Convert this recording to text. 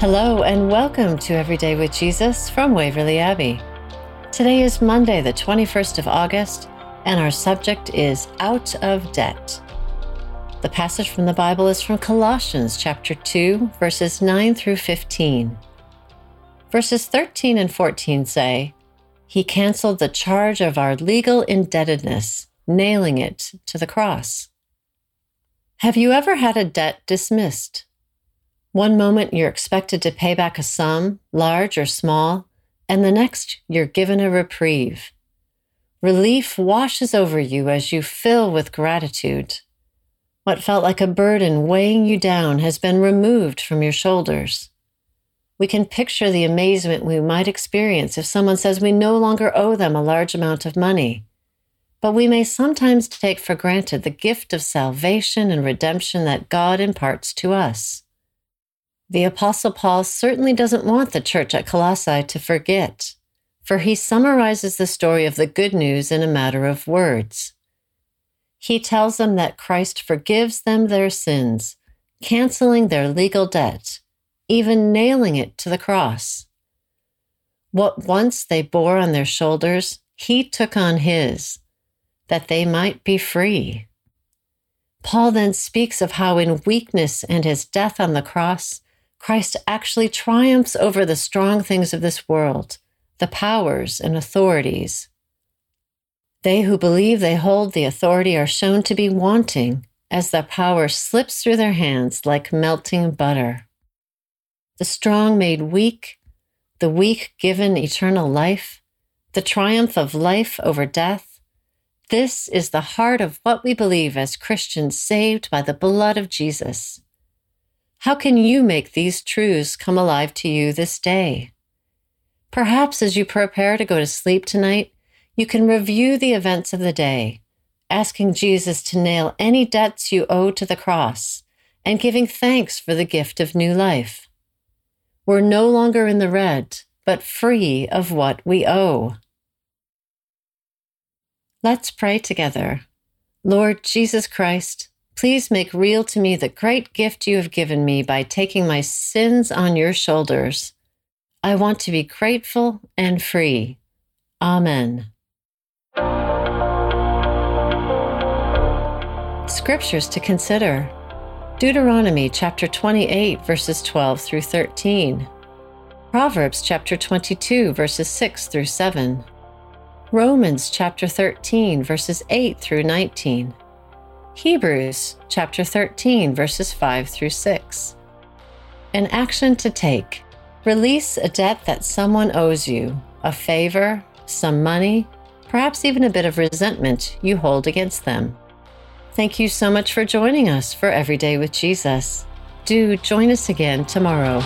Hello, and welcome to Everyday with Jesus from Waverley Abbey. Today is Monday, the 21st of August, and our subject is Out of Debt. The passage from the Bible is from Colossians chapter 2, verses 9 through 15. Verses 13 and 14 say, He canceled the charge of our legal indebtedness, nailing it to the cross. Have you ever had a debt dismissed? One moment you're expected to pay back a sum, large or small, and the next you're given a reprieve. Relief washes over you as you fill with gratitude. What felt like a burden weighing you down has been removed from your shoulders. We can picture the amazement we might experience if someone says we no longer owe them a large amount of money. But we may sometimes take for granted the gift of salvation and redemption that God imparts to us. The Apostle Paul certainly doesn't want the church at Colossae to forget, for he summarizes the story of the good news in a matter of words. He tells them that Christ forgives them their sins, canceling their legal debt, even nailing it to the cross. What once they bore on their shoulders, he took on his, that they might be free. Paul then speaks of how, in weakness and his death on the cross, Christ actually triumphs over the strong things of this world, the powers and authorities. They who believe they hold the authority are shown to be wanting as the power slips through their hands like melting butter. The strong made weak, the weak given eternal life, the triumph of life over death. This is the heart of what we believe as Christians saved by the blood of Jesus. How can you make these truths come alive to you this day? Perhaps as you prepare to go to sleep tonight, you can review the events of the day, asking Jesus to nail any debts you owe to the cross and giving thanks for the gift of new life. We're no longer in the red, but free of what we owe. Let's pray together. Lord Jesus Christ, Please make real to me the great gift you have given me by taking my sins on your shoulders. I want to be grateful and free. Amen. Scriptures to consider Deuteronomy chapter 28, verses 12 through 13. Proverbs chapter 22, verses 6 through 7. Romans chapter 13, verses 8 through 19. Hebrews chapter 13, verses 5 through 6. An action to take release a debt that someone owes you, a favor, some money, perhaps even a bit of resentment you hold against them. Thank you so much for joining us for Everyday with Jesus. Do join us again tomorrow.